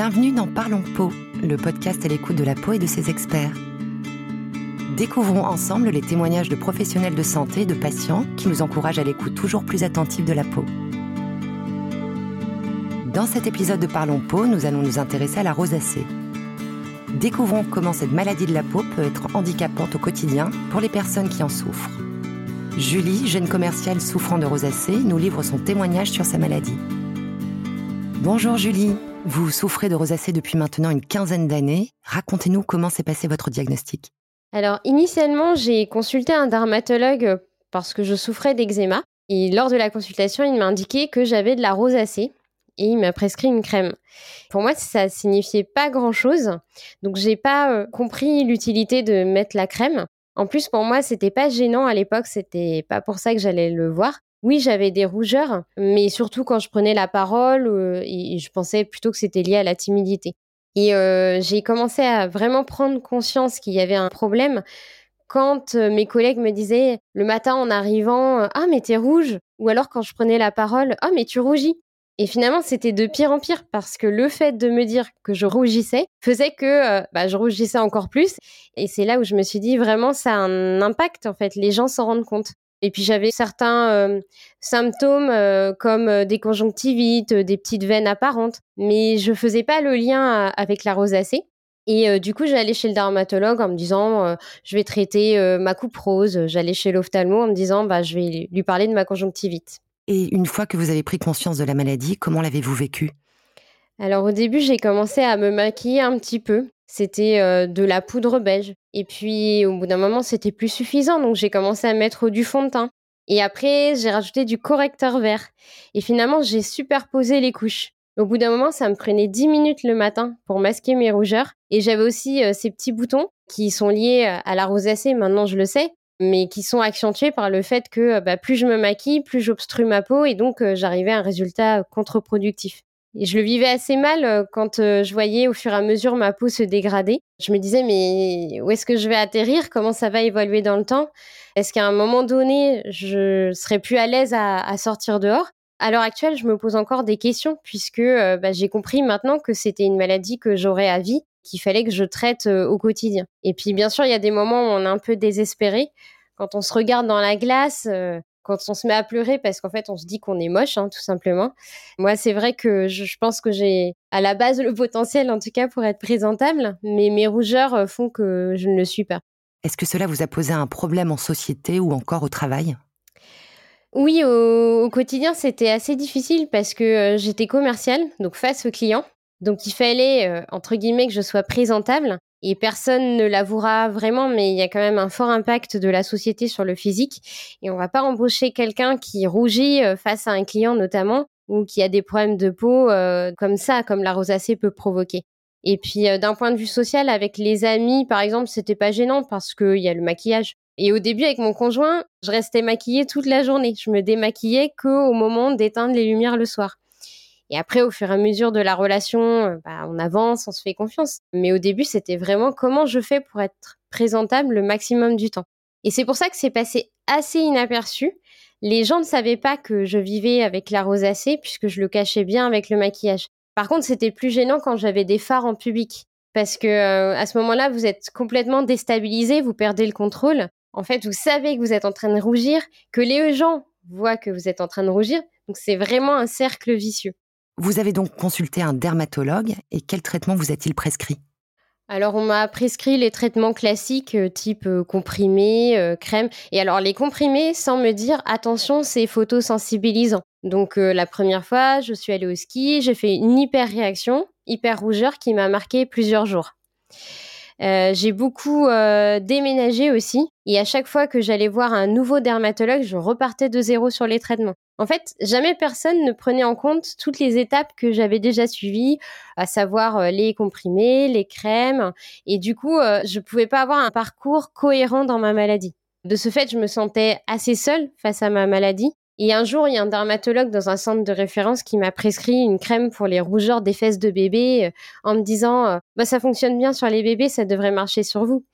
Bienvenue dans Parlons Peau, le podcast à l'écoute de la peau et de ses experts. Découvrons ensemble les témoignages de professionnels de santé et de patients qui nous encouragent à l'écoute toujours plus attentive de la peau. Dans cet épisode de Parlons Peau, nous allons nous intéresser à la rosacée. Découvrons comment cette maladie de la peau peut être handicapante au quotidien pour les personnes qui en souffrent. Julie, jeune commerciale souffrant de rosacée, nous livre son témoignage sur sa maladie. Bonjour Julie, vous souffrez de rosacée depuis maintenant une quinzaine d'années. Racontez-nous comment s'est passé votre diagnostic. Alors initialement, j'ai consulté un dermatologue parce que je souffrais d'eczéma. Et lors de la consultation, il m'a indiqué que j'avais de la rosacée et il m'a prescrit une crème. Pour moi, ça signifiait pas grand-chose. Donc j'ai pas euh, compris l'utilité de mettre la crème. En plus, pour moi, c'était pas gênant à l'époque, c'était pas pour ça que j'allais le voir. Oui, j'avais des rougeurs, mais surtout quand je prenais la parole, euh, je pensais plutôt que c'était lié à la timidité. Et euh, j'ai commencé à vraiment prendre conscience qu'il y avait un problème quand euh, mes collègues me disaient le matin en arrivant Ah, mais t'es rouge Ou alors quand je prenais la parole Ah, mais tu rougis et finalement, c'était de pire en pire parce que le fait de me dire que je rougissais faisait que bah, je rougissais encore plus. Et c'est là où je me suis dit vraiment, ça a un impact en fait. Les gens s'en rendent compte. Et puis j'avais certains euh, symptômes euh, comme euh, des conjonctivites, des petites veines apparentes, mais je faisais pas le lien avec la rosacée. Et du coup, j'allais chez le dermatologue en me disant, je vais traiter ma coupe rose. J'allais chez l'ophtalmo en me disant, bah, je vais lui parler de ma conjonctivite. Et une fois que vous avez pris conscience de la maladie, comment l'avez-vous vécu Alors au début, j'ai commencé à me maquiller un petit peu c'était de la poudre beige. Et puis au bout d'un moment, c'était plus suffisant, donc j'ai commencé à mettre du fond de teint. Et après, j'ai rajouté du correcteur vert. Et finalement, j'ai superposé les couches. Au bout d'un moment, ça me prenait 10 minutes le matin pour masquer mes rougeurs. Et j'avais aussi ces petits boutons qui sont liés à la rosacée, maintenant je le sais, mais qui sont accentués par le fait que bah, plus je me maquille, plus j'obstrue ma peau et donc j'arrivais à un résultat contre-productif. Et je le vivais assez mal euh, quand euh, je voyais au fur et à mesure ma peau se dégrader. Je me disais, mais où est-ce que je vais atterrir? Comment ça va évoluer dans le temps? Est-ce qu'à un moment donné, je serai plus à l'aise à, sortir dehors? À l'heure actuelle, je me pose encore des questions puisque euh, bah, j'ai compris maintenant que c'était une maladie que j'aurais à vie, qu'il fallait que je traite au quotidien. Et puis, bien sûr, il y a des moments où on est un peu désespéré. Quand on se regarde dans la glace, quand on se met à pleurer parce qu'en fait on se dit qu'on est moche hein, tout simplement. Moi c'est vrai que je, pense que j'ai à la base le potentiel en tout cas pour être présentable, mais mes rougeurs euh, font que je ne le suis pas. Est-ce que cela vous a posé un problème en société ou encore au travail? Oui, au, quotidien, c'était assez difficile parce que euh, j'étais commerciale, donc face aux clients. Donc il fallait, euh, entre guillemets, que je sois présentable et personne ne l'avouera vraiment, mais il y a quand même un fort impact de la société sur le physique. Et on va pas embaucher quelqu'un qui rougit euh, face à un client notamment, ou qui a des problèmes de peau euh, comme ça, comme la rosacée peut provoquer. Et puis euh, d'un point de vue social, avec les amis, par exemple, c'était pas gênant parce qu'il y a le maquillage. Et au début, avec mon conjoint, je restais maquillée toute la journée. Je me démaquillais qu'au moment d'éteindre les lumières le soir. Et après, au fur et à mesure de la relation, euh, bah, on avance, on se fait confiance. Mais au début, c'était vraiment comment je fais pour être présentable le maximum du temps. Et c'est pour ça que c'est passé assez inaperçu. Les gens ne savaient pas que je vivais avec la rosacée puisque je le cachais bien avec le maquillage. Par contre, c'était plus gênant quand j'avais des phares en public parce que euh, à ce moment-là, vous êtes complètement déstabilisé, vous perdez le contrôle. En fait, vous savez que vous êtes en train de rougir, que les gens voient que vous êtes en train de rougir. Donc c'est vraiment un cercle vicieux. Vous avez donc consulté un dermatologue et quel traitement vous a-t-il prescrit? Alors, on m'a prescrit les traitements classiques euh, type euh, comprimé, euh, crème. Et alors, les comprimés, sans me dire, attention, c'est photosensibilisant. Donc, la première fois, je suis allée au ski, j'ai fait une hyper réaction, hyper rougeur qui m'a marqué plusieurs jours. Euh, j'ai beaucoup euh, déménagé aussi. Et à chaque fois que j'allais voir un nouveau dermatologue, je repartais de zéro sur les traitements. En fait, jamais personne ne prenait en compte toutes les étapes que j'avais déjà suivies, à savoir euh, les comprimés, les crèmes. Et du coup, je pouvais pas avoir un parcours cohérent dans ma maladie. De ce fait, je me sentais assez seule face à ma maladie. Et un jour, il y a un dermatologue dans un centre de référence qui m'a prescrit une crème pour les rougeurs des fesses de bébé euh, en me disant euh, bah ça fonctionne bien sur les bébés, ça devrait marcher sur vous.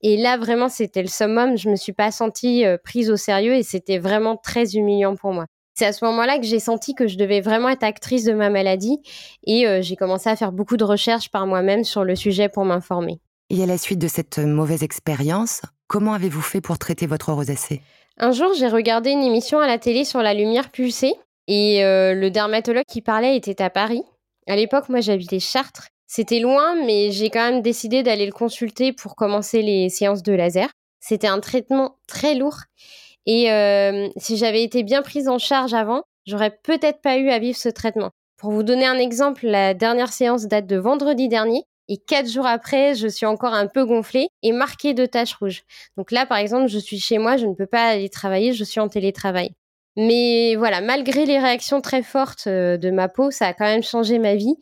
Et là vraiment c'était le summum, je me suis pas sentie euh, prise au sérieux et c'était vraiment très humiliant pour moi. C'est à ce moment-là que j'ai senti que je devais vraiment être actrice de ma maladie et euh, j'ai commencé à faire beaucoup de recherches par moi-même sur le sujet pour m'informer. Et à la suite de cette mauvaise expérience, comment avez-vous fait pour traiter votre rosacée Un jour, j'ai regardé une émission à la télé sur la lumière pulsée et euh, le dermatologue qui parlait était à Paris. À l'époque, moi, j'habitais Chartres. C'était loin, mais j'ai quand même décidé d'aller le consulter pour commencer les séances de laser. C'était un traitement très lourd et euh, si j'avais été bien prise en charge avant, j'aurais peut-être pas eu à vivre ce traitement. Pour vous donner un exemple, la dernière séance date de vendredi dernier. Et quatre jours après, je suis encore un peu gonflée et marquée de taches rouges. Donc là, par exemple, je suis chez moi, je ne peux pas aller travailler, je suis en télétravail. Mais voilà, malgré les réactions très fortes euh, de ma peau, ça a quand même changé ma vie.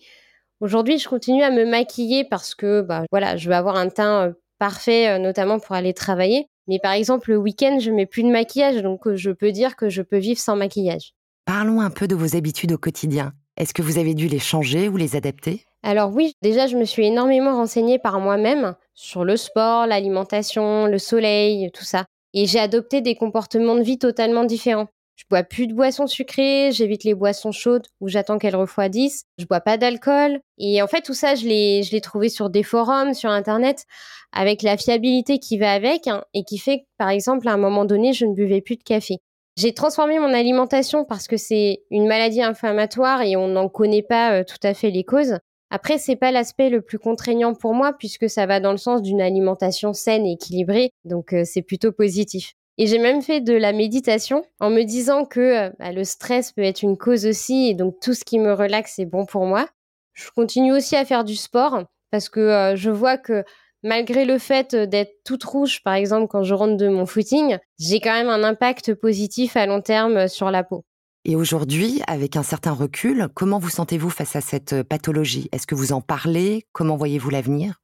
Aujourd'hui, je continue à me maquiller parce que, bah, voilà, je veux avoir un teint euh, parfait, notamment pour aller travailler. Mais par exemple, le week-end, je mets plus de maquillage, donc euh, je peux dire que je peux vivre sans maquillage. Parlons un peu de vos habitudes au quotidien. Est-ce que vous avez dû les changer ou les adapter? Alors oui, déjà, je me suis énormément renseignée par moi-même sur le sport, l'alimentation, le soleil, tout ça. Et j'ai adopté des comportements de vie totalement différents. Je bois plus de boissons sucrées, j'évite les boissons chaudes où j'attends qu'elles refroidissent. Je bois pas d'alcool. Et en fait, tout ça, je l'ai, je l'ai trouvé sur des forums, sur Internet, avec la fiabilité qui va avec, hein, et qui fait que, par exemple, à un moment donné, je ne buvais plus de café. J'ai transformé mon alimentation parce que c'est une maladie inflammatoire et on n'en connaît pas euh, tout à fait les causes. Après, c'est pas l'aspect le plus contraignant pour moi puisque ça va dans le sens d'une alimentation saine et équilibrée, donc euh, c'est plutôt positif. Et j'ai même fait de la méditation en me disant que euh, bah, le stress peut être une cause aussi et donc tout ce qui me relaxe est bon pour moi. Je continue aussi à faire du sport parce que euh, je vois que malgré le fait d'être toute rouge, par exemple, quand je rentre de mon footing, j'ai quand même un impact positif à long terme sur la peau. Et aujourd'hui, avec un certain recul, comment vous sentez-vous face à cette pathologie? Est-ce que vous en parlez? Comment voyez-vous l'avenir?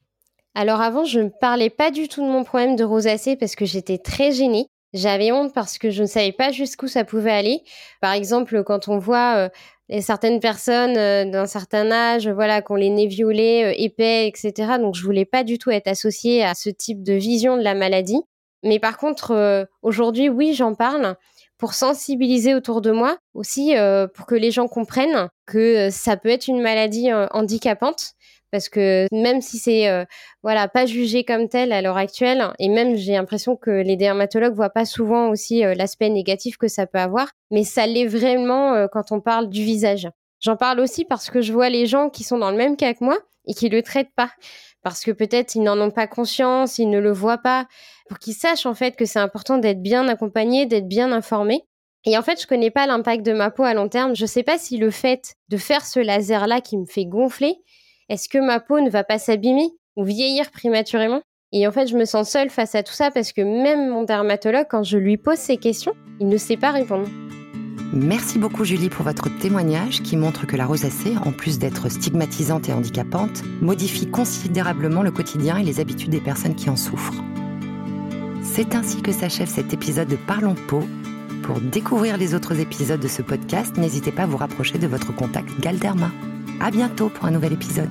Alors avant, je ne parlais pas du tout de mon problème de rosacée parce que j'étais très gênée. J'avais honte parce que je ne savais pas jusqu'où ça pouvait aller. Par exemple, quand on voit euh, certaines personnes euh, d'un certain âge, voilà, qu'on les nez violets, euh, épais, etc. Donc, je voulais pas du tout être associée à ce type de vision de la maladie. Mais par contre, aujourd'hui, oui, j'en parle pour sensibiliser autour de moi, aussi pour que les gens comprennent que ça peut être une maladie handicapante parce que même si c'est euh, voilà pas jugé comme tel à l'heure actuelle et même j'ai l'impression que les dermatologues voient pas souvent aussi euh, l'aspect négatif que ça peut avoir mais ça l'est vraiment euh, quand on parle du visage. J'en parle aussi parce que je vois les gens qui sont dans le même cas que moi et qui le traitent pas parce que peut-être ils n'en ont pas conscience, ils ne le voient pas pour qu'ils sachent en fait que c'est important d'être bien accompagné, d'être bien informé. Et en fait, je connais pas l'impact de ma peau à long terme. Je sais pas si le fait de faire ce laser là qui me fait gonfler, est-ce que ma peau ne va pas s'abîmer ou vieillir prématurément? Et en fait, je me sens seule face à tout ça parce que même mon dermatologue, quand je lui pose ces questions, il ne sait pas répondre. Merci beaucoup Julie pour votre témoignage qui montre que la rosacée, en plus d'être stigmatisante et handicapante, modifie considérablement le quotidien et les habitudes des personnes qui en souffrent. C'est ainsi que s'achève cet épisode de Parlons Peau. Pour découvrir les autres épisodes de ce podcast, n'hésitez pas à vous rapprocher de votre contact Galderma. À bientôt pour un nouvel épisode.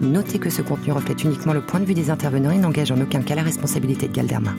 Notez que ce contenu reflète uniquement le point de vue des intervenants et n'engage en aucun cas la responsabilité de Galderma.